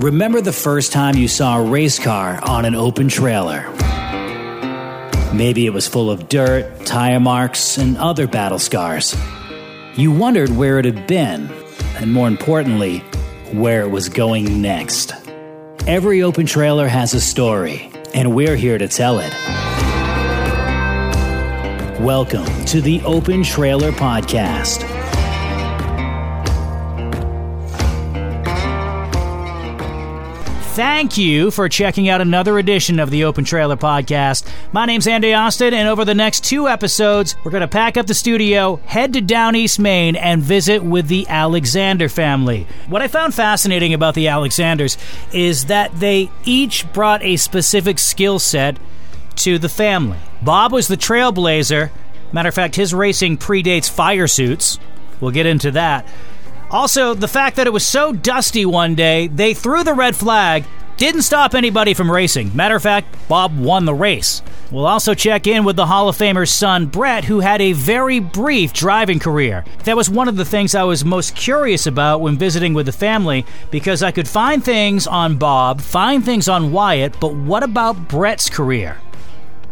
Remember the first time you saw a race car on an open trailer? Maybe it was full of dirt, tire marks, and other battle scars. You wondered where it had been, and more importantly, where it was going next. Every open trailer has a story, and we're here to tell it. Welcome to the Open Trailer Podcast. Thank you for checking out another edition of the Open Trailer Podcast. My name's Andy Austin, and over the next two episodes, we're going to pack up the studio, head to Down East Maine, and visit with the Alexander family. What I found fascinating about the Alexanders is that they each brought a specific skill set to the family. Bob was the trailblazer. Matter of fact, his racing predates fire suits. We'll get into that. Also, the fact that it was so dusty one day, they threw the red flag, didn't stop anybody from racing. Matter of fact, Bob won the race. We'll also check in with the Hall of Famer's son, Brett, who had a very brief driving career. That was one of the things I was most curious about when visiting with the family because I could find things on Bob, find things on Wyatt, but what about Brett's career?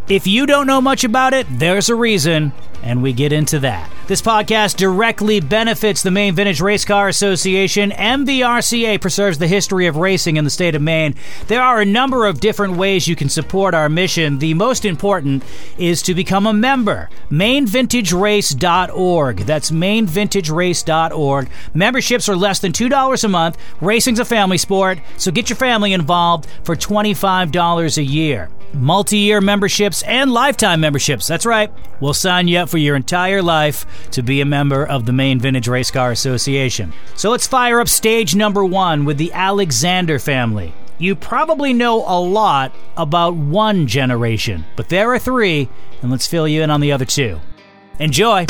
If you don't know much about it, there's a reason, and we get into that. This podcast directly benefits the Maine Vintage Race Car Association. MVRCA preserves the history of racing in the state of Maine. There are a number of different ways you can support our mission. The most important is to become a member. MaineVintageRace.org. That's MaineVintageRace.org. Memberships are less than $2 a month. Racing's a family sport, so get your family involved for $25 a year multi year memberships, and lifetime memberships. That's right. We'll sign you up for your entire life to be a member of the Maine Vintage Race Car Association. So let's fire up stage number one with the Alexander family. You probably know a lot about one generation, but there are three, and let's fill you in on the other two. Enjoy!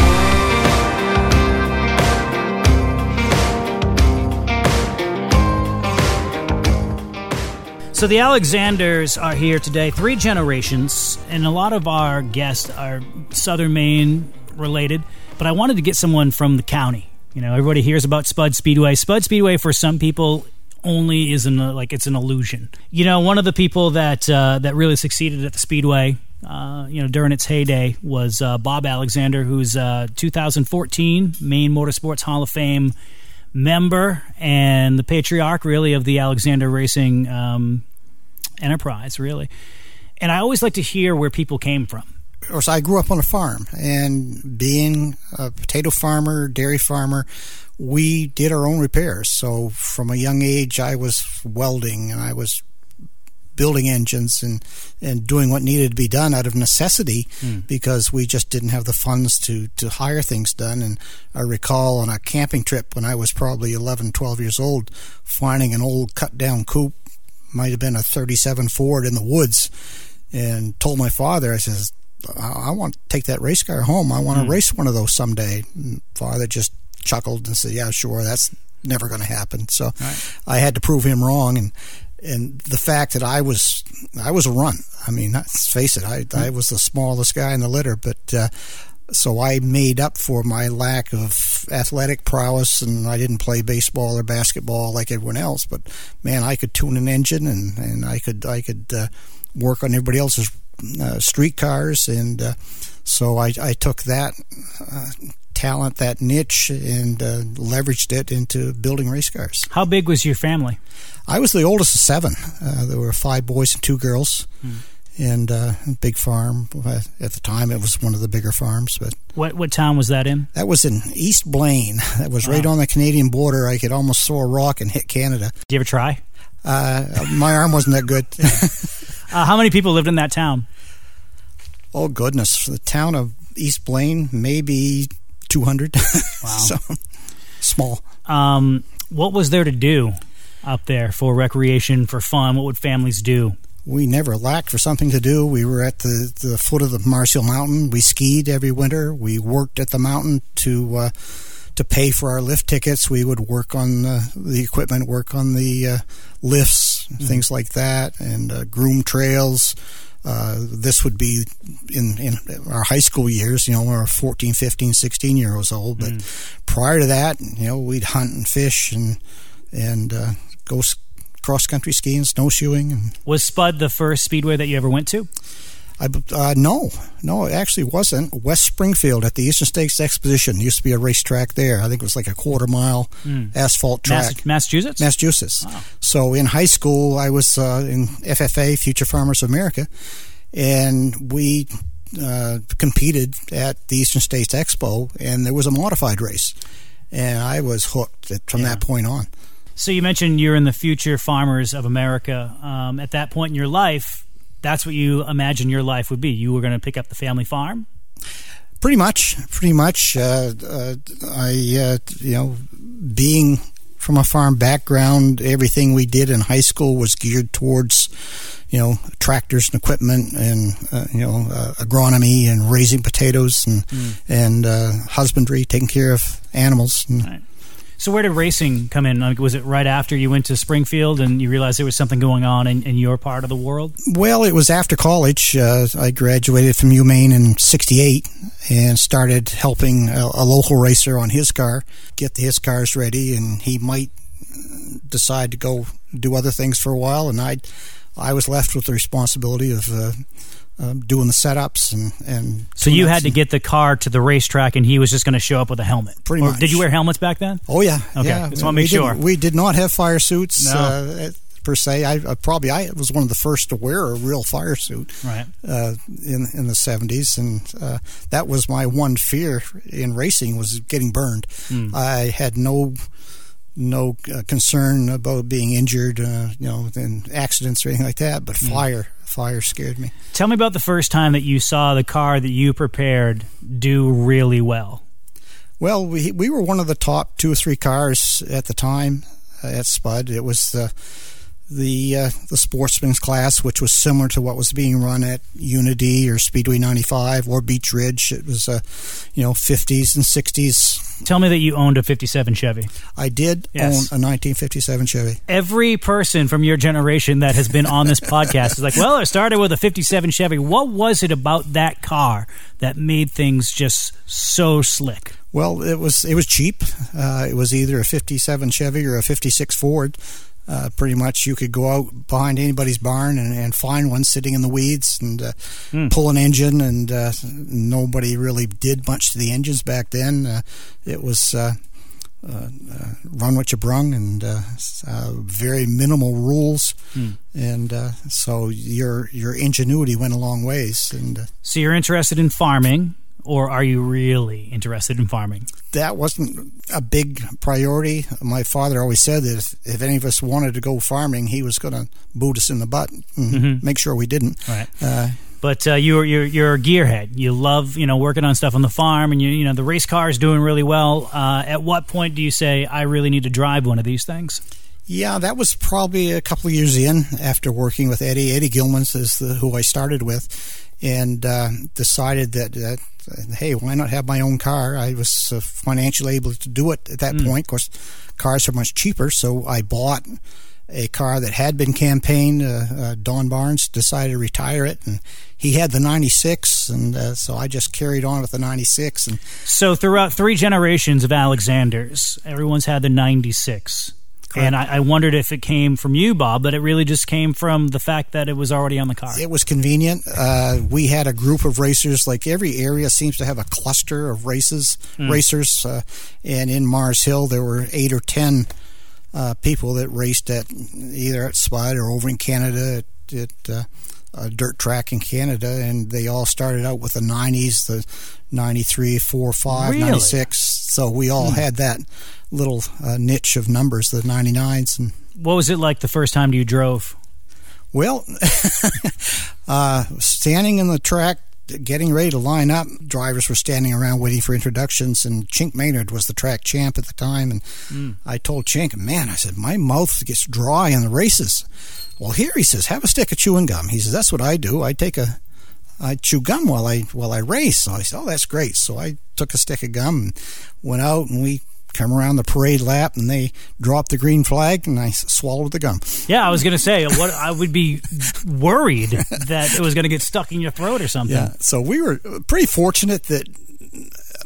So the Alexanders are here today, three generations, and a lot of our guests are Southern Maine related. But I wanted to get someone from the county. You know, everybody hears about Spud Speedway. Spud Speedway for some people only is an like it's an illusion. You know, one of the people that uh, that really succeeded at the Speedway. Uh, you know, during its heyday was uh, Bob Alexander, who's a 2014 Maine Motorsports Hall of Fame member and the patriarch, really, of the Alexander Racing um, enterprise, really. And I always like to hear where people came from. Of course, I grew up on a farm, and being a potato farmer, dairy farmer, we did our own repairs. So from a young age, I was welding and I was building engines and, and doing what needed to be done out of necessity mm. because we just didn't have the funds to, to hire things done. And I recall on a camping trip when I was probably 11, 12 years old, finding an old cut down coupe might have been a 37 Ford in the woods, and told my father, I says, I, want to take that race car home. I want to mm. race one of those someday. And father just chuckled and said, Yeah, sure, that's never going to happen. So right. I had to prove him wrong, and and the fact that I was I was a run. I mean, let's face it, I. I was the smallest guy in the litter, but uh, so I made up for my lack of athletic prowess, and I didn't play baseball or basketball like everyone else. But man, I could tune an engine, and, and I could I could uh, work on everybody else's uh, street cars, and uh, so I, I took that uh, talent, that niche, and uh, leveraged it into building race cars. How big was your family? I was the oldest of seven. Uh, there were five boys and two girls. Hmm and uh, big farm. At the time, it was one of the bigger farms. But what what town was that in? That was in East Blaine. That was wow. right on the Canadian border. I could almost throw a rock and hit Canada. Did you ever try? Uh, my arm wasn't that good. uh, how many people lived in that town? Oh goodness, the town of East Blaine, maybe two hundred. Wow, so small. Um, what was there to do up there for recreation, for fun? What would families do? We never lacked for something to do. We were at the, the foot of the Mars Hill Mountain. We skied every winter. We worked at the mountain to uh, to pay for our lift tickets. We would work on uh, the equipment, work on the uh, lifts, mm-hmm. things like that, and uh, groom trails. Uh, this would be in, in our high school years, you know, when we were 14, 15, 16 years old. But mm. prior to that, you know, we'd hunt and fish and and uh, go cross country skiing, snowshoeing. Was Spud the first speedway that you ever went to? I, uh, no, no, it actually wasn't. West Springfield at the Eastern States Exposition used to be a racetrack there. I think it was like a quarter mile mm. asphalt track. Mass- Massachusetts? Massachusetts. Oh. So in high school, I was uh, in FFA, Future Farmers of America, and we uh, competed at the Eastern States Expo, and there was a modified race. And I was hooked from yeah. that point on. So you mentioned you're in the Future Farmers of America. Um, at that point in your life, that's what you imagine your life would be. You were going to pick up the family farm. Pretty much, pretty much. Uh, uh, I, uh, you know, being from a farm background, everything we did in high school was geared towards, you know, tractors and equipment, and uh, you know, uh, agronomy and raising potatoes and mm. and uh, husbandry, taking care of animals. And, right. So where did racing come in? Like, was it right after you went to Springfield and you realized there was something going on in, in your part of the world? Well, it was after college. Uh, I graduated from UMaine in '68 and started helping a, a local racer on his car get his cars ready, and he might decide to go do other things for a while, and I, I was left with the responsibility of. Uh, um, doing the setups and and so you had to get the car to the racetrack and he was just going to show up with a helmet pretty or much did you wear helmets back then oh yeah okay yeah. just want to make sure we did not have fire suits no. uh, per se I, I, probably I was one of the first to wear a real fire suit right uh, in in the 70s and uh, that was my one fear in racing was getting burned mm. I had no no uh, concern about being injured, uh, you know, in accidents or anything like that. But mm. fire, fire scared me. Tell me about the first time that you saw the car that you prepared do really well. Well, we we were one of the top two or three cars at the time uh, at Spud. It was the the uh, the sportsman's class, which was similar to what was being run at Unity or Speedway 95 or Beach Ridge. It was, uh, you know, 50s and 60s. Tell me that you owned a 57 Chevy. I did yes. own a 1957 Chevy. Every person from your generation that has been on this podcast is like, well, I started with a 57 Chevy. What was it about that car that made things just so slick? Well, it was it was cheap. Uh, it was either a 57 Chevy or a 56 Ford uh, pretty much you could go out behind anybody's barn and, and find one sitting in the weeds and uh, mm. pull an engine and uh, nobody really did much to the engines back then uh, it was uh, uh, run what you brung and very minimal rules mm. and so your your ingenuity went a long ways and so you're interested in farming or are you really interested in farming? That wasn't a big priority. My father always said that if, if any of us wanted to go farming, he was going to boot us in the butt and mm-hmm. make sure we didn't. Right. Uh, but uh, you're, you're you're a gearhead. You love you know working on stuff on the farm, and you you know the race car is doing really well. Uh, at what point do you say I really need to drive one of these things? Yeah, that was probably a couple of years in after working with Eddie. Eddie Gilmans is the, who I started with, and uh, decided that, that hey, why not have my own car? I was uh, financially able to do it at that mm. point. Of course, cars are much cheaper, so I bought a car that had been campaigned. Uh, uh, Don Barnes decided to retire it, and he had the '96, and uh, so I just carried on with the '96. And so, throughout three generations of Alexanders, everyone's had the '96. Correct. And I, I, wondered if it came from you, Bob, but it really just came from the fact that it was already on the car. It was convenient. Uh, we had a group of racers. Like every area seems to have a cluster of races, mm. racers. Uh, and in Mars Hill, there were eight or ten uh, people that raced at either at Spud or over in Canada at, at uh, a dirt track in Canada, and they all started out with the 90s, the 93, 4, 5, really? 96. So we all hmm. had that little uh, niche of numbers, the 99s. And what was it like the first time you drove? Well, uh, standing in the track, getting ready to line up, drivers were standing around waiting for introductions, and Chink Maynard was the track champ at the time. And mm. I told Chink, man, I said, my mouth gets dry in the races. Well, here he says, have a stick of chewing gum. He says, that's what I do. I take a I chew gum while I while I race. So I said, "Oh, that's great." So I took a stick of gum and went out, and we come around the parade lap, and they drop the green flag, and I swallowed the gum. Yeah, I was going to say, what I would be worried that it was going to get stuck in your throat or something. Yeah, so we were pretty fortunate that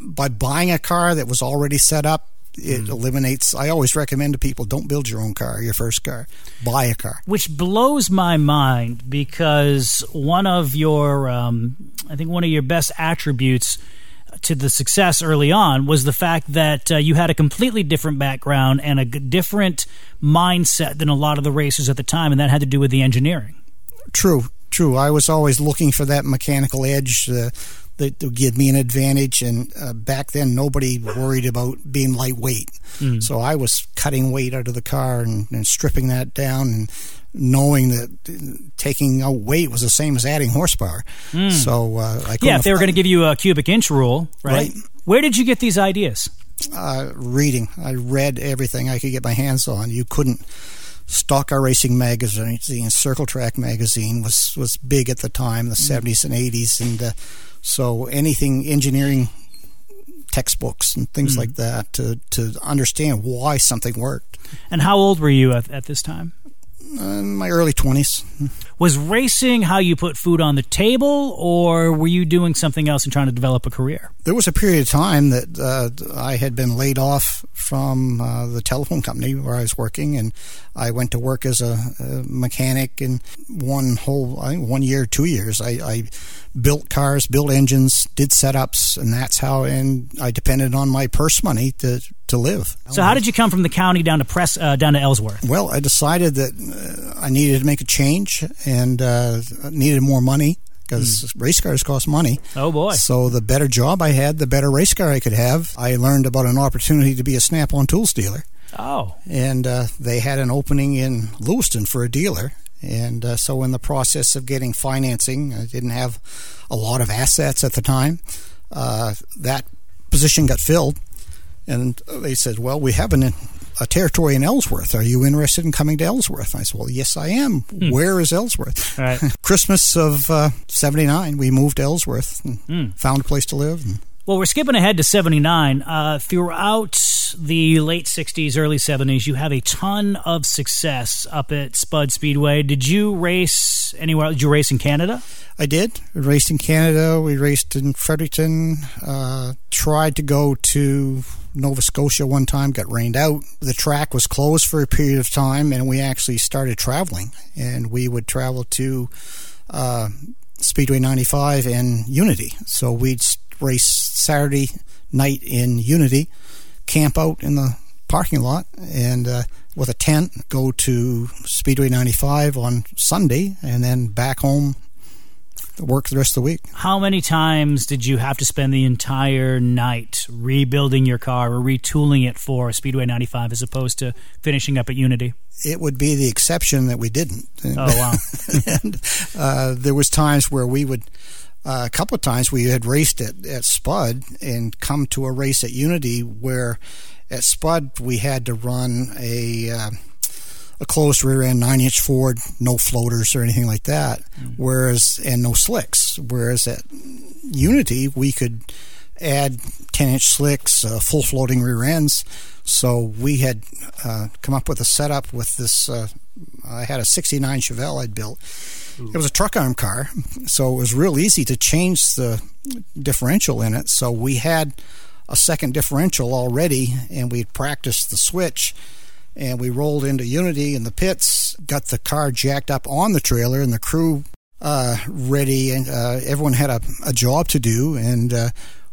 by buying a car that was already set up It eliminates. I always recommend to people don't build your own car, your first car. Buy a car. which blows my mind because one of your um, i think one of your best attributes to the success early on was the fact that uh, you had a completely different background and a different mindset than a lot of the racers at the time and that had to do with the engineering True, true. I was always looking for that mechanical edge uh, that would give me an advantage. And uh, back then, nobody worried about being lightweight. So I was cutting weight out of the car and, and stripping that down and knowing that taking out weight was the same as adding horsepower. So uh, I yeah if they were going to give you a cubic inch rule right? Right. where did you get these ideas uh, reading. I read everything I could get my hands on. You couldn't. Stock Car Racing magazine, Circle Track magazine was was big at the time, the seventies and eighties, and uh, so anything engineering textbooks and things like that to to understand why something worked. and how old were you at, at this time In my early twenties, was racing how you put food on the table or were you doing something else and trying to develop a career? There was a period of time that uh, I had been laid off from uh, the telephone company where I was working, and I went to work as a, a mechanic. And one whole, I think one year, two years, I, I built cars, built engines, did setups, and that's how. And I depended on my purse money to to live. So how did you come from the county down to press uh, down to Ellsworth? Well, I decided that uh, I needed to make a change and uh, needed more money because race cars cost money. Oh boy! So the better job I had, the better race car I could have. I learned about an opportunity to be a Snap-on tools dealer, Oh, and uh, they had an opening in Lewiston for a dealer. And uh, so, in the process of getting financing, I didn't have a lot of assets at the time. Uh, that position got filled, and they said, "Well, we have an, a territory in Ellsworth. Are you interested in coming to Ellsworth?" And I said, "Well, yes, I am. Where is Ellsworth?" Right. Christmas of '79, we moved to Ellsworth and found a place to live. And Well, we're skipping ahead to 79. Uh, throughout the late 60s, early 70s, you have a ton of success up at Spud Speedway. Did you race anywhere? Did you race in Canada? I did. We raced in Canada. We raced in Fredericton. Uh, tried to go to Nova Scotia one time. Got rained out. The track was closed for a period of time, and we actually started traveling. And we would travel to uh, Speedway 95 and Unity. So we'd race Saturday night in Unity, camp out in the parking lot, and uh, with a tent, go to Speedway 95 on Sunday, and then back home work the rest of the week. How many times did you have to spend the entire night rebuilding your car or retooling it for Speedway 95 as opposed to finishing up at Unity? It would be the exception that we didn't. Oh, wow. and uh, there was times where we would, uh, a couple of times we had raced at, at Spud and come to a race at Unity where at Spud we had to run a uh, a closed rear end nine inch Ford, no floaters or anything like that. Whereas and no slicks. Whereas at Unity we could add 10 inch slicks, uh, full floating rear ends. So we had uh, come up with a setup with this. Uh, I had a 69 Chevelle I'd built. It was a truck arm car, so it was real easy to change the differential in it. So we had a second differential already, and we'd practiced the switch. And we rolled into Unity in the pits, got the car jacked up on the trailer, and the crew uh, ready, and uh, everyone had a, a job to do, and uh,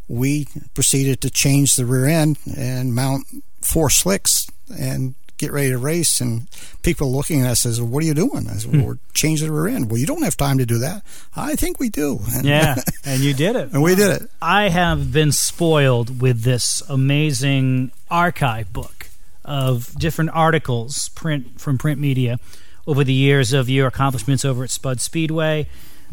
we proceeded to change the rear end and mount four slicks and get ready to race. And people looking at us as, "What are you doing?" I said, well, "We're changing the rear end." Well, you don't have time to do that. I think we do. And, Yeah, and you did it. and we did it. I have been spoiled with this amazing archive book of different articles print from print media over the years of your accomplishments over at Spud Speedway.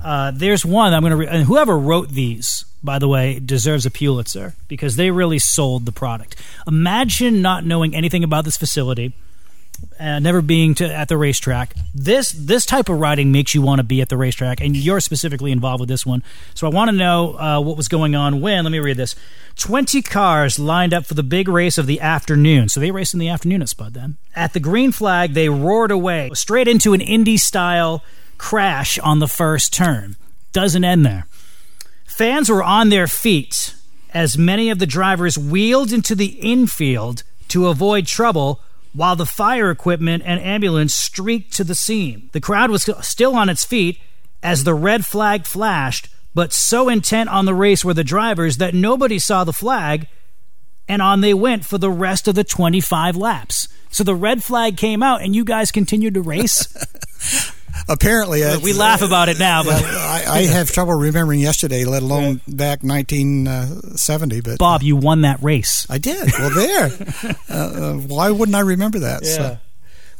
Uh, there's one I'm going to, re- and whoever wrote these, by the way, deserves a Pulitzer because they really sold the product. Imagine not knowing anything about this facility, uh, never being to at the racetrack. This this type of riding makes you want to be at the racetrack, and you're specifically involved with this one. So I want to know uh, what was going on when. Let me read this: twenty cars lined up for the big race of the afternoon. So they raced in the afternoon at Spud. Then at the green flag, they roared away straight into an Indy style crash on the first turn. Doesn't end there. Fans were on their feet as many of the drivers wheeled into the infield to avoid trouble while the fire equipment and ambulance streaked to the scene. The crowd was still on its feet as the red flag flashed, but so intent on the race were the drivers that nobody saw the flag, and on they went for the rest of the 25 laps. So the red flag came out, and you guys continued to race. Apparently, uh, we laugh about it now, but I, I, have trouble remembering yesterday, let alone back 1970. But Bob, you won that race. I did. Well, there. uh, why wouldn't I remember that? Yeah. So.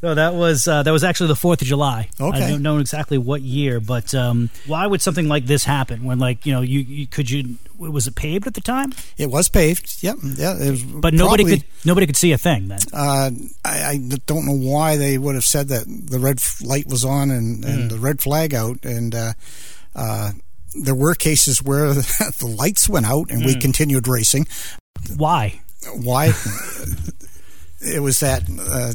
No, that was uh, that was actually the Fourth of July. Okay, I don't know exactly what year, but um, why would something like this happen? When like you know you, you, could you was it paved at the time? It was paved. Yep. Yeah. It was but nobody could nobody could see a thing then. Uh, I, I, don't know why they would have said that the red light was on and, and mm. the red flag out and. Uh, uh, there were cases where the lights went out and mm. we continued racing. Why? Why? it was that uh,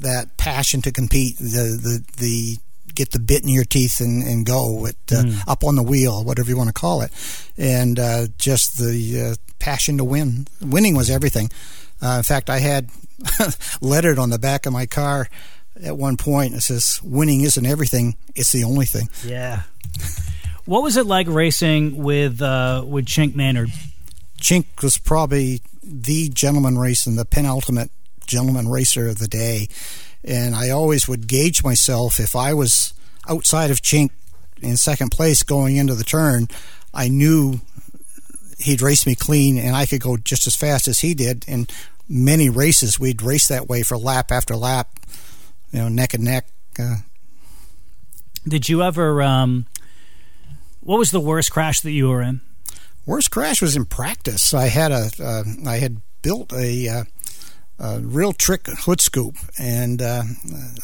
that passion to compete, the the the get the bit in your teeth and, and go it, uh, mm. up on the wheel, whatever you want to call it, and uh, just the uh, passion to win. Winning was everything. Uh, in fact, I had lettered on the back of my car at one point. It says, "Winning isn't everything; it's the only thing." Yeah. what was it like racing with uh, with Chink Maynard? Chink was probably the gentleman race and the penultimate gentleman racer of the day. And I always would gauge myself if I was outside of Chink in second place going into the turn, I knew he'd race me clean and I could go just as fast as he did. In many races, we'd race that way for lap after lap, you know, neck and neck. Uh, did you ever? Um, what was the worst crash that you were in? Worst crash was in practice. I had a, uh, I had built a uh, a real trick hood scoop, and uh,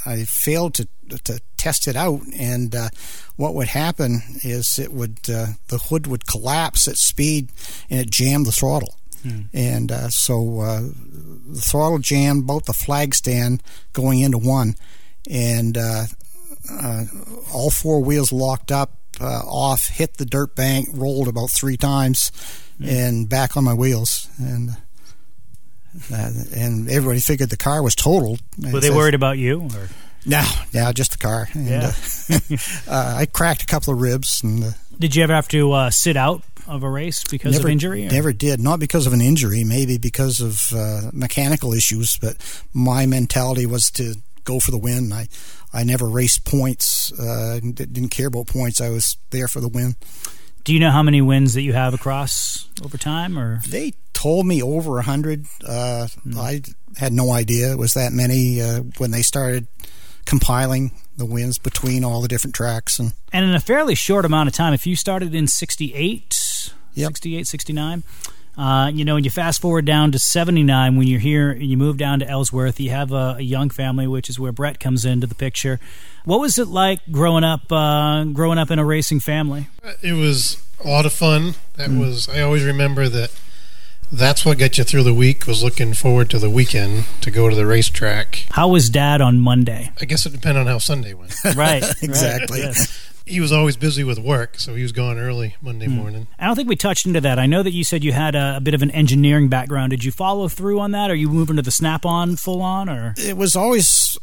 I failed to to test it out. And uh, what would happen is it would uh, the hood would collapse at speed, and it jammed the throttle. Hmm. And uh, so uh, the throttle jammed both the flag stand going into one, and uh, all four wheels locked up, off, hit the dirt bank, rolled about three times, hmm. and back on my wheels. And uh, and everybody figured the car was totaled. Were they worried about you? Or? No, no, just the car. And, yeah. uh, uh, I cracked a couple of ribs. And uh, did you ever have to uh, sit out of a race because never, of injury? Or? Never did. Not because of an injury, maybe because of uh, mechanical issues. But my mentality was to go for the win. I I never raced points. didn't care about points. I was there for the win. Do you know how many wins that you have across over time, or they told me over a hundred? Uh, mm. I had no idea it was that many uh, when they started compiling the wins between all the different tracks and and in a fairly short amount of time. If you started in 68, yep. 68, 69, uh, you know, and you fast forward down to 79 when you're here and you move down to Ellsworth, you have a, a, young family, which is where Brett comes into the picture. What was it like growing up, uh, growing up in a racing family? It was a lot of fun. That mm. was, I always remember that that's what got you through the week was looking forward to the weekend to go to the racetrack. How was dad on Monday? I guess it depended on how Sunday went. right. exactly. Right. Yes he was always busy with work, so he was gone early Monday mm. morning. I don't think we touched into that. I know that you said you had a, a, bit of an engineering background. Did you follow through on that? Are you moving to the snap on full on, or it was always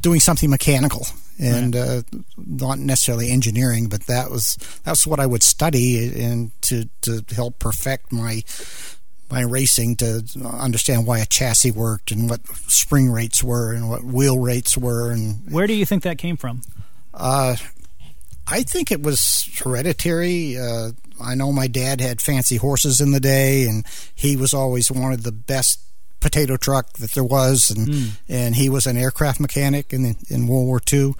doing something mechanical and right. uh, not necessarily engineering, but that was that's what I would study and to to help perfect my my racing to understand why a chassis worked and what spring rates were and what wheel rates were and where do you think that came from? Uh, I think it was hereditary. Uh, I know my dad had fancy horses in the day, and he was always wanted the best potato truck that there was, and mm. and he was an aircraft mechanic in in World War II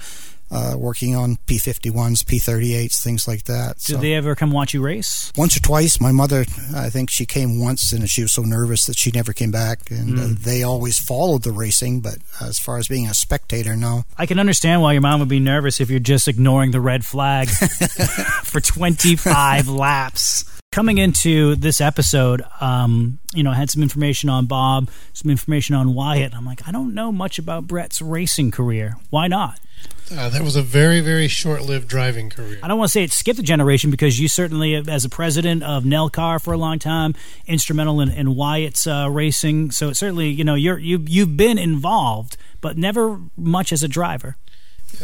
uh, working on P-51s, P-38s, things like that. Did so, they ever come watch you race? Once or twice. My mother, I think she came once, and she was so nervous that she never came back. And mm. uh, hmm. they always followed the racing, but as far as being a spectator, no. I can understand why your mom would be nervous if you're just ignoring the red flag for 25 laps coming into this episode, um, you know, I had some information on Bob, some information on Wyatt. I'm like, I don't know much about Brett's racing career. Why not? Uh, that was a very, very short-lived driving career. I don't want to say it skipped a generation because you certainly, as a president of Nelcar for a long time, instrumental in, in Wyatt's uh, racing. So it certainly, you know, you're you you've been involved, but never much as a driver.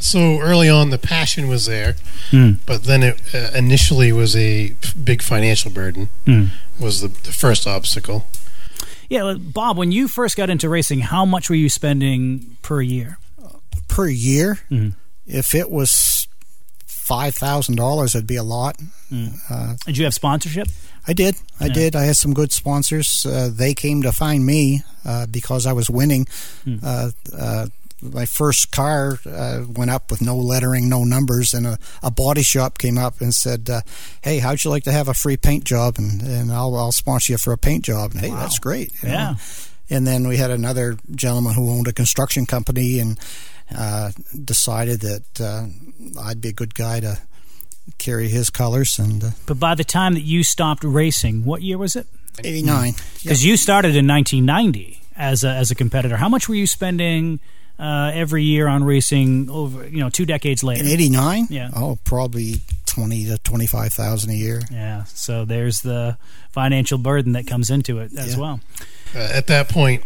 So early on, the passion was there, Mm. but then it uh, initially was a big financial burden. Mm. Was the, the first obstacle? Yeah, Bob, when you first got into racing, how much were you spending per year? Per year, Mhm. if it was five thousand dollars, it'd be a lot. Did you have sponsorship? I did. I Yeah. did. I had some good sponsors. Uh, they came to find me uh, because I was winning. Hmm. Uh, uh, my first car uh, went up with no lettering, no numbers, and a, a body shop came up and said, uh, "Hey, how'd you like to have a free paint job? And, and I'll, I'll sponsor you for a paint job." And hey, that's great. you know. Yeah. And then we had another gentleman who owned a construction company and uh, decided that uh, I'd be a good guy to carry his colors. And uh, But by the time that you stopped racing, what year was it? 89. Because you started in 1990 as a, as a competitor. How much were you spending uh, every year on racing over, you know, two decades later? In 89? Yeah. Oh, probably 20 to 25,000 a year. Yeah, so there's the financial burden that comes into it as Yeah. well. Uh, at that point,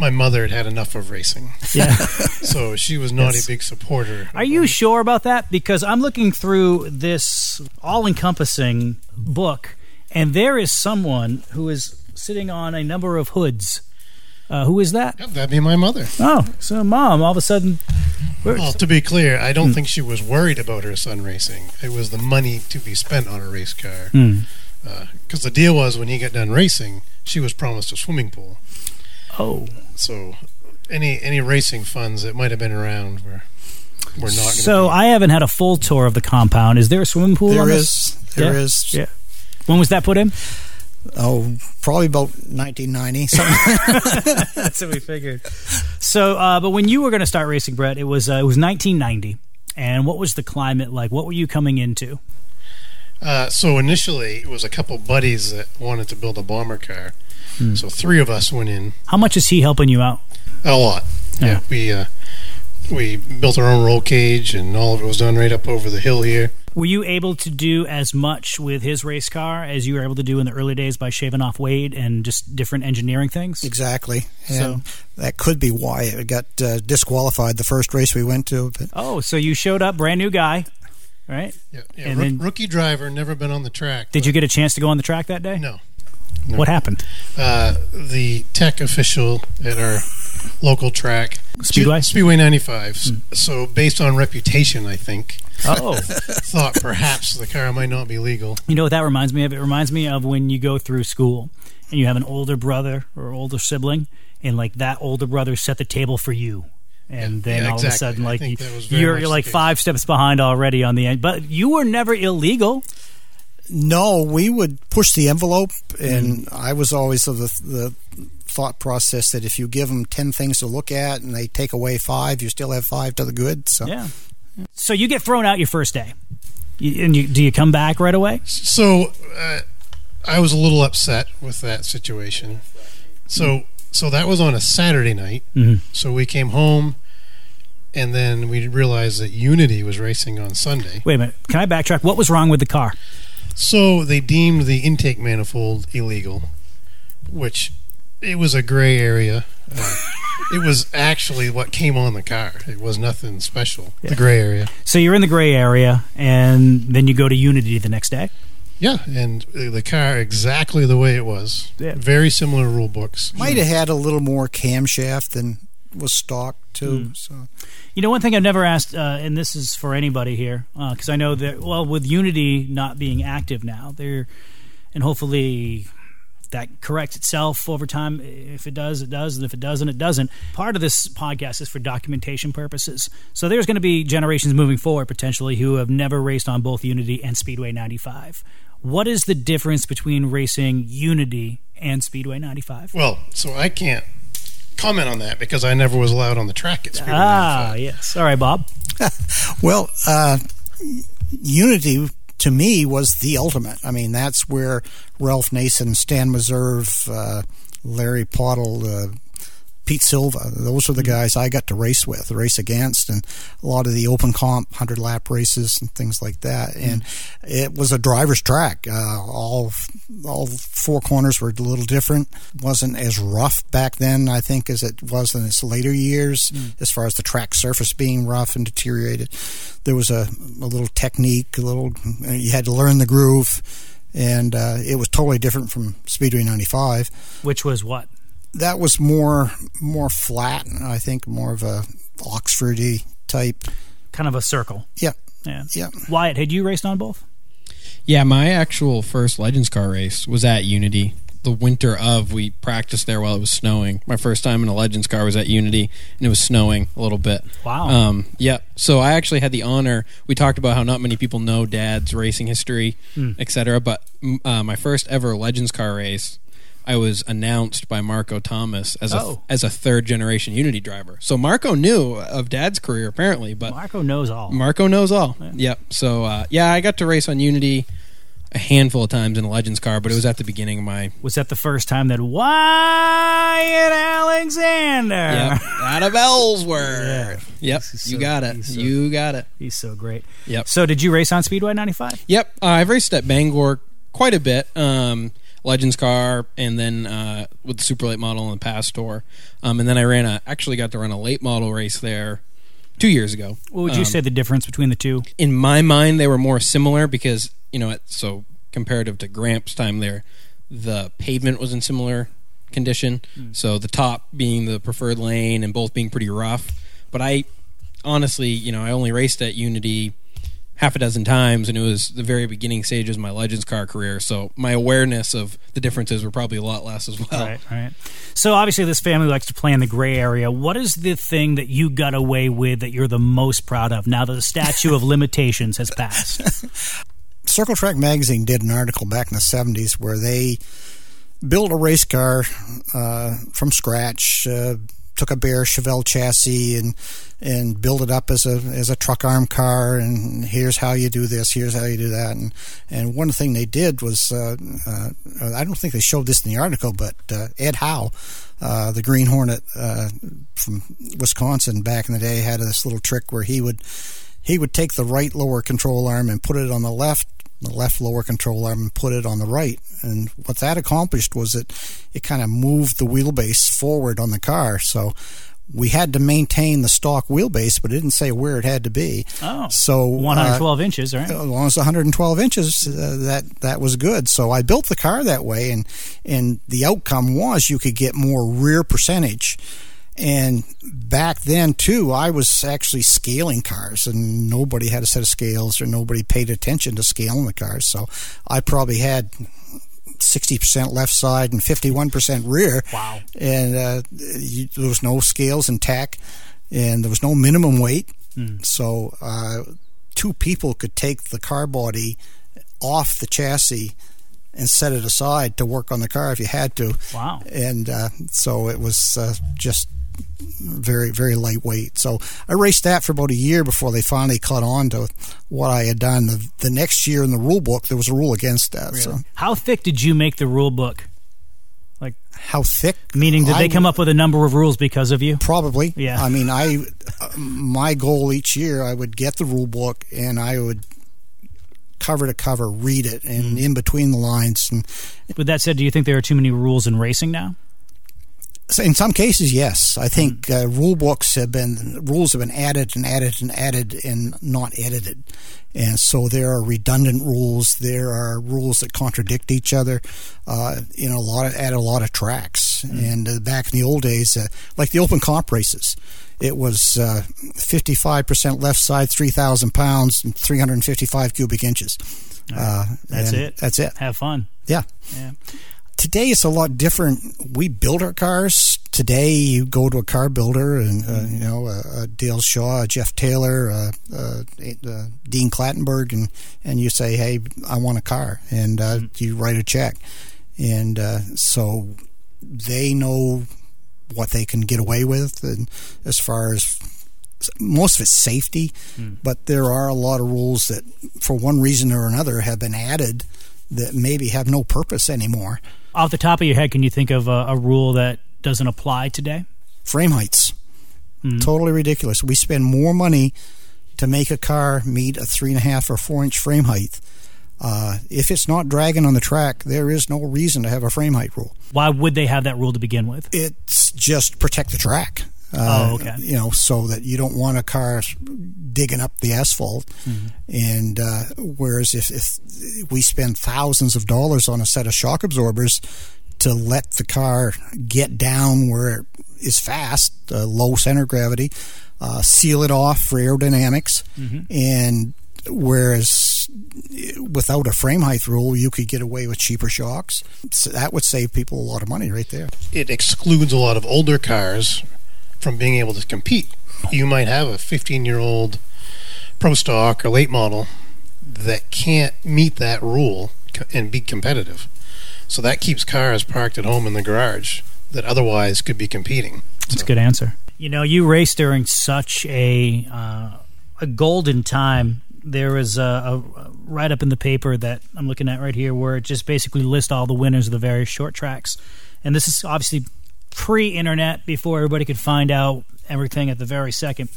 my mother had had enough of racing, Yeah. so she was not Yes. a big supporter. Are you sure about that? Because I'm looking through this all encompassing book, and there is someone who is sitting on a number of hoods. Uh, who is that? Yeah, that'd be my mother. Oh, so mom, all of a sudden. Well, to be clear, I don't think she was worried about her son racing. It was the money to be spent on a race car. Because the deal was when he got done racing, she was promised a swimming pool. Oh. So any any racing funds that might have been around were were not. Gonna So be, I haven't had a full tour of the compound. Is there a swimming pool There on is. this? There Yeah. is. Yeah. When was that put in? Oh, probably about 1990. Something. That's what we figured. So, uh, but when you were going to start racing, Brett, it was uh, it was 1990. And what was the climate like? What were you coming into? Uh, so initially, it was a couple buddies that wanted to build a bomber car. Hmm. So three of us went in. How much is he helping you out? A lot. Yeah. Yeah, we uh, we built our own roll cage, and all of it was done right up over the hill here. Were you able to do as much with his race car as you were able to do in the early days by shaving off weight and just different engineering things? exactly. So- that could be why it got uh, disqualified the first race we went to. But Oh, so you showed up, brand new guy, right? Yeah, yeah And rook- then- rookie driver, never been on the track. Did you get a chance to go on the track that day? No. What happened? Uh, the tech official at our local track, Speedway? Speedway 95. S- So, based on reputation, I think, Oh, thought perhaps the car might not be legal. you know what that reminds me of? It reminds me of when you go through school and you have an older brother or older sibling, and like that older brother set the table for you. And Yeah, then yeah, all of a sudden, like you- that was very you're, you're like five steps behind already on the end. But you were never illegal. no, we would push the envelope, and Mm-hmm. I was always of the, the thought process that if you give them 10 things to look at and they take away five, you still have five to the good. So Yeah. So you get thrown out your first day, you, and you, do you come back right away? So, uh, I was a little upset with that situation. So, so that was on a Saturday night. Mhm. So we came home, and then we realized that Unity was racing on Sunday. Wait a minute. Can I backtrack? What was wrong with the car? So they deemed the intake manifold illegal, which it was a gray area. Uh, it was actually what came on the car. It was nothing special. Yeah. The gray area. So you're in the gray area, and then you go to Unity the next day. Yeah, and the car exactly the way it was. Yeah. Very similar rule books. might have had a little more camshaft than was stock too. Hmm. So You know, one thing I've never asked, uh, and this is for anybody here, because I know that, well, with Unity not being active now, there, and hopefully that corrects itself over time. If it does, it does, and if it doesn't, it doesn't. Part of this podcast is for documentation purposes. So there's going to be generations moving forward potentially who have never raced on both Unity and Speedway 95. What is the difference between racing Unity and Speedway 95? Well, so I can't comment on that because I never was allowed on the track at Speedway Ah, 95. yes. All right, Bob. Well, uh, Unity to me was the ultimate. I mean, that's where Ralph Nason, Stan Meserve, uh, Larry Pottle, uh, Pete Silva. Those were the Mm-hmm. guys I got to race with, race against, and a lot of the open comp, hundred lap races and things like that. And it was a driver's track. Uh, all all four corners were a little different. wasn't as rough back then, I think, as it was in its later years, as far as the track surface being rough and deteriorated. There was a, a little technique, a little you had to learn the groove. And uh, it was totally different from Speedway 95 Which was what? That was more more flat. I think more of a Oxfordy type. Kind of a circle. Yeah, Yeah. yeah. Wyatt, had you raced on both? Yeah, my actual first Legends car race was at Unity. The winter of, we practiced there while it was snowing. My first time in a Legends car was at Unity, and it was snowing a little bit. Wow. Um, yeah. So I actually had the honor. We talked about how not many people know Dad's racing history, etc. But mm, uh, my first ever Legends car race, I was announced by Marco Thomas as a Oh. as a third generation Unity driver. So Marco knew of Dad's career apparently, but Marco knows all. Marco knows all. Yep. So uh, yeah, I got to race on Unity a handful of times in a Legends car, but it was at the beginning of my was that the first time that Wyatt Alexander? yep out of Ellsworth. Yep. He's You got it. so- you got it. He's so great. Yep. So did you race on Speedway 95? Yep. Uh, I've raced at Bangor quite a bit. Um, Legends car, and then uh, with the super late model and the Pastor, um, and then I ran a actually got to run a late model race there two years ago. What would you Um, say the difference between the two? in my mind they were more similar because you know so comparative to Gramps time there the pavement was in similar condition so the top being the preferred lane and both being pretty rough but I honestly you know I only raced at Unity half a dozen times and it was the very beginning stages of my Legends car career so my awareness of the differences were probably a lot less as well Right, right. So obviously, this family likes to play in the gray area. What is the thing that you got away with that you're the most proud of now that the statute of limitations has passed? Circle Track Magazine did an article back in the 70s where they built a race car uh, from scratch, uh, took a bare Chevelle chassis and and built it up as a as a truck arm car. And here's how you do this. Here's how you do that. And and one thing they did was uh, uh, I don't think they showed this in the article, but uh, Ed Howe. Uh, the Green Hornet uh, from Wisconsin back in the day had this little trick where he would he would take the right lower control arm and put it on the left, the left lower control arm and put it on the right. And what that accomplished was it it kind of moved the wheelbase forward on the car. So we had to maintain the stock wheelbase, but it didn't say where it had to be. Oh, So uh, 112 inches, right? as long as 112 inches, uh, that that was good. So I built the car that way, and and the outcome was you could get more rear percentage. And back then too, I was actually scaling cars, and nobody had a set of scales, or nobody paid attention to scaling the cars. So I probably had. 60% left side and 51% rear. Wow. And uh, you, there was no scales in tech, and there was no minimum weight. So uh, two people could take the car body off the chassis and set it aside to work on the car if you had to. Wow. And uh, so it was uh, just very, very lightweight. So I raced that for about a year before they finally caught on to what I had done. The, the next year in the rule book, there was a rule against that. So How thick did you make the rule book? Like, how thick? meaning, did I they come up with a number of rules because of you? Probably. Yeah. I mean, I my goal each year, I would get the rule book and I would cover to cover read it and hmm. in between the lines. And With that said, do you think there are too many rules in racing now? So in some cases, yes, I think uh, rule books have been rules have been added and added and added and not edited. And so there are redundant rules. There are rules that contradict each other. Uh, you know, a lot of add a lot of tracks. And uh, back in the old days, uh, like the open comp races, it was uh, 55% left side, 3,000 pounds, and 355 cubic inches. Uh, That's it. That's it. Have fun. Yeah. Yeah. Today it's a lot different. We build our cars. Today you go to a car builder and uh, you know uh, uh, Dale Shaw, Jeff Taylor, uh, uh, uh, Dean Clattenburg, and and you say, hey, I want a car, and uh, you write a check, and uh, so they know what they can get away with, and as far as most of it's safety, but there are a lot of rules that, for one reason or another, have been added that maybe have no purpose anymore. Off the top of your head, can you think of a, a rule that doesn't apply today? frame heights. Totally ridiculous. We spend more money to make a car meet a three and a half or four inch frame height. Uh, if it's not dragging on the track, there is no reason to have a frame height rule. Why would they have that rule to begin with? It's just protect the track. Uh, Oh, okay. You know, so that you don't want a car digging up the asphalt. Mm-hmm. And uh, whereas if, if we spend thousands of dollars on a set of shock absorbers to let the car get down where it is fast, uh, low center gravity, uh, seal it off for aerodynamics, Mm-hmm. and whereas without a frame height rule, you could get away with cheaper shocks. So that would save people a lot of money right there. it excludes a lot of older cars from being able to compete. You might have a 15 year old pro stock or late model that can't meet that rule and be competitive. So that keeps cars parked at home in the garage that otherwise could be competing. That's a good answer. You know, you raced during such a uh, a golden time. There was a, a write up in the paper that I'm looking at right here, where it just basically lists all the winners of the various short tracks, and this is obviously pre-internet, before everybody could find out everything at the very second.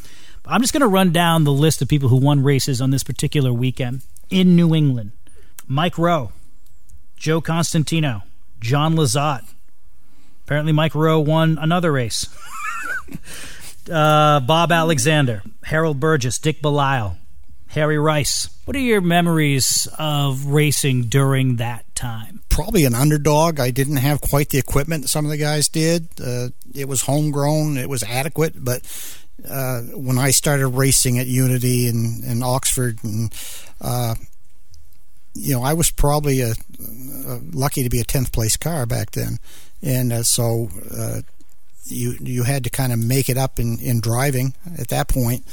But I'm just going to run down the list of people who won races on this particular weekend in New England: Mike Rowe, Joe Constantino, John Lazat. Apparently, Mike Rowe won another race. uh, Bob Alexander, Harold Burgess, Dick Belisle, Harry Rice. What are your memories of racing during that time? probably an underdog. I didn't have quite the equipment some of the guys did. Uh, it was homegrown. It was adequate, but uh, when I started racing at Unity and, and Oxford, and uh, you know, I was probably a, a lucky to be a tenth place car back then, and uh, so uh, you you had to kind of make it up in, in driving at that point,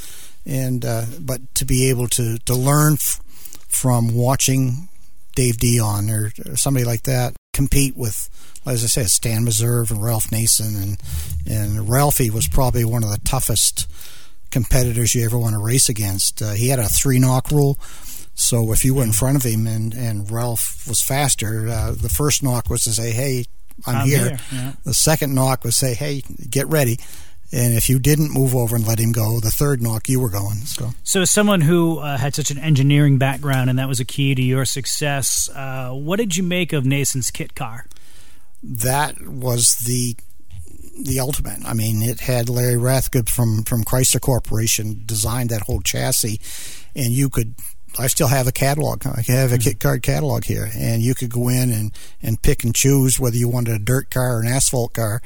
and uh, but to be able to to learn f- from watching Dave Dion or, or somebody like that compete with, as I said, Stan Meserve and Ralph Nason, and and Ralphie was probably one of the toughest competitors you ever want to race against. Uh, he had a three knock rule. So if you were in front of him and, and Ralph was faster, uh, the first knock was to say, "Hey, I'm, I'm here." here, yeah. The second knock was say, "Hey, get ready." And if you didn't move over and let him go, the third knock you were going. So So, as someone who uh, had such an engineering background and that was a key to your success, uh, what did you make of Nason's kit car? that was the the ultimate. I mean, it had Larry Rathgeb from from Chrysler Corporation designed that whole chassis, and you could. I still have a catalog. I have a kit card catalog here, and you could go in and and pick and choose whether you wanted a dirt car or an asphalt car,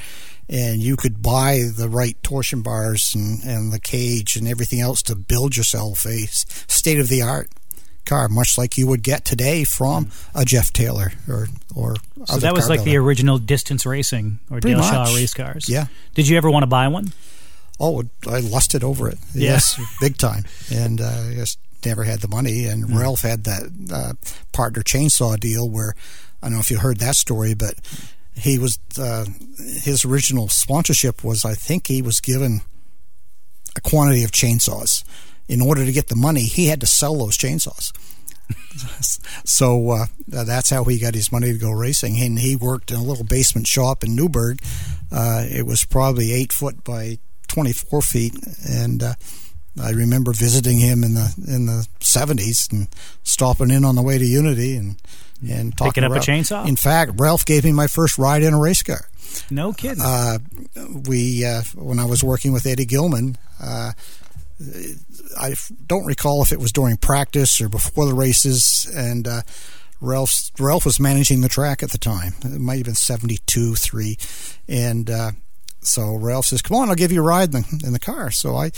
and you could buy the right torsion bars and and the cage and everything else to build yourself a state of the art car, much like you would get today from a Jeff Taylor or or. So that was like the original distance racing or Pretty Dale Shaw race cars. Yeah. Did you ever want to buy one? Oh, I lusted over it. Yeah. Yes, big time. And uh, I just never had the money. And Hmm. Ralph had that uh, partner chainsaw deal where I don't know if you heard that story, but he was uh, his original sponsorship was I think he was given a quantity of chainsaws. In order to get the money, he had to sell those chainsaws. so uh, that's how he got his money to go racing. And he worked in a little basement shop in Newburgh. Uh, it was probably eight foot by 24 feet, and uh, I remember visiting him in the in the 70s and stopping in on the way to Unity and and talking Picking up a chainsaw? In fact, Ralph gave me my first ride in a race car No kidding. uh, we uh, when I was working with Eddie Gilman, uh, I don't recall if it was during practice or before the races, and uh, Ralph Ralph was managing the track at the time. It might have been seventy two three, and uh, so Ralph says, "Come on, I'll give you a ride in the, in the car." So I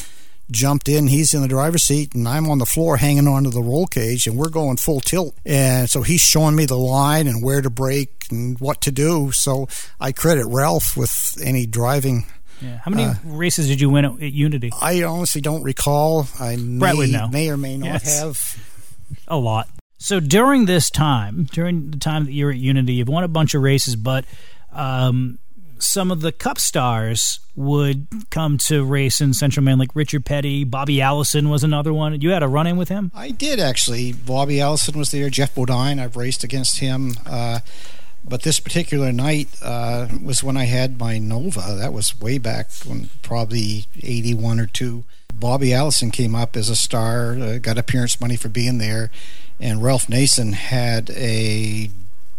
jumped in. He's in the driver's seat, and I'm on the floor hanging onto the roll cage, and we're going full tilt. And so he's showing me the line and where to brake and what to do. So I credit Ralph with any driving. yeah. How many uh, races did you win at, at Unity? I honestly don't recall. I may, would know. may or may not Yes. have. A lot. So during this time, during the time that you're at Unity, you've won a bunch of races, but um, some of the Cup stars would come to race in Central Maine, like Richard Petty, Bobby Allison was another one. You had a run in with him. I did actually. Bobby Allison was there. Geoff Bodine. I've raced against him. Uh, But this particular night uh, was when I had my Nova. That was way back when probably 81 or 2. Bobby Allison came up as a star, uh, got appearance money for being there, and Ralph Nason had a,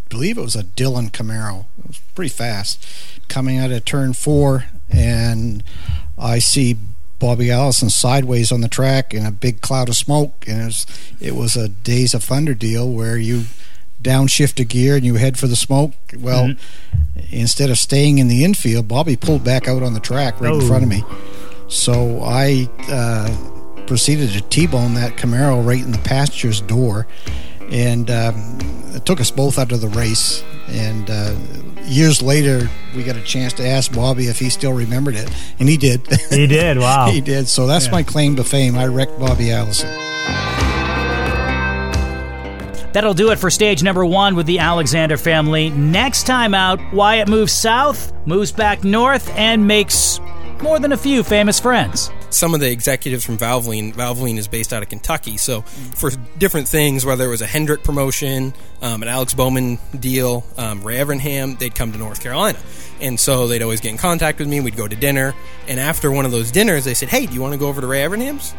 believe it was a Dillon Camaro. It was pretty fast, coming out of turn four, and I see Bobby Allison sideways on the track in a big cloud of smoke, and it was, it was a Days of Thunder deal where you downshift a gear and you head for the smoke. Well, mm-hmm. instead of staying in the infield, Bobby pulled back out on the track right oh. in front of me. So I uh, proceeded to T-bone that Camaro right in the passenger's door, and um, it took us both out of the race. And uh, years later, we got a chance to ask Bobby if he still remembered it, and he did. He did. Wow. he did. So that's yeah. my claim to fame. I wrecked Bobby Allison. That'll do it for stage number one with the Alexander family. Next time out, Wyatt moves south, moves back north, and makes more than a few famous friends. Some of the executives from Valvoline, Valvoline is based out of Kentucky, so for different things, whether it was a Hendrick promotion, um, an Alex Bowman deal, um, Ray Evernham, they'd come to North Carolina. And so they'd always get in contact with me. We'd go to dinner. And after one of those dinners, they said, Hey, do you want to go over to Ray Evernham's?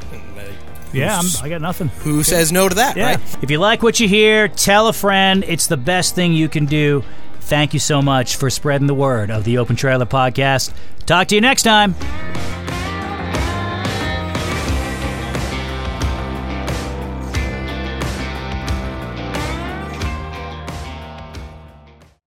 yeah, I'm, i got nothing. Who yeah. says no to that, yeah. right? If you like what you hear, tell a friend. It's the best thing you can do. Thank you so much for spreading the word of the Open Trailer Podcast. Talk to you next time.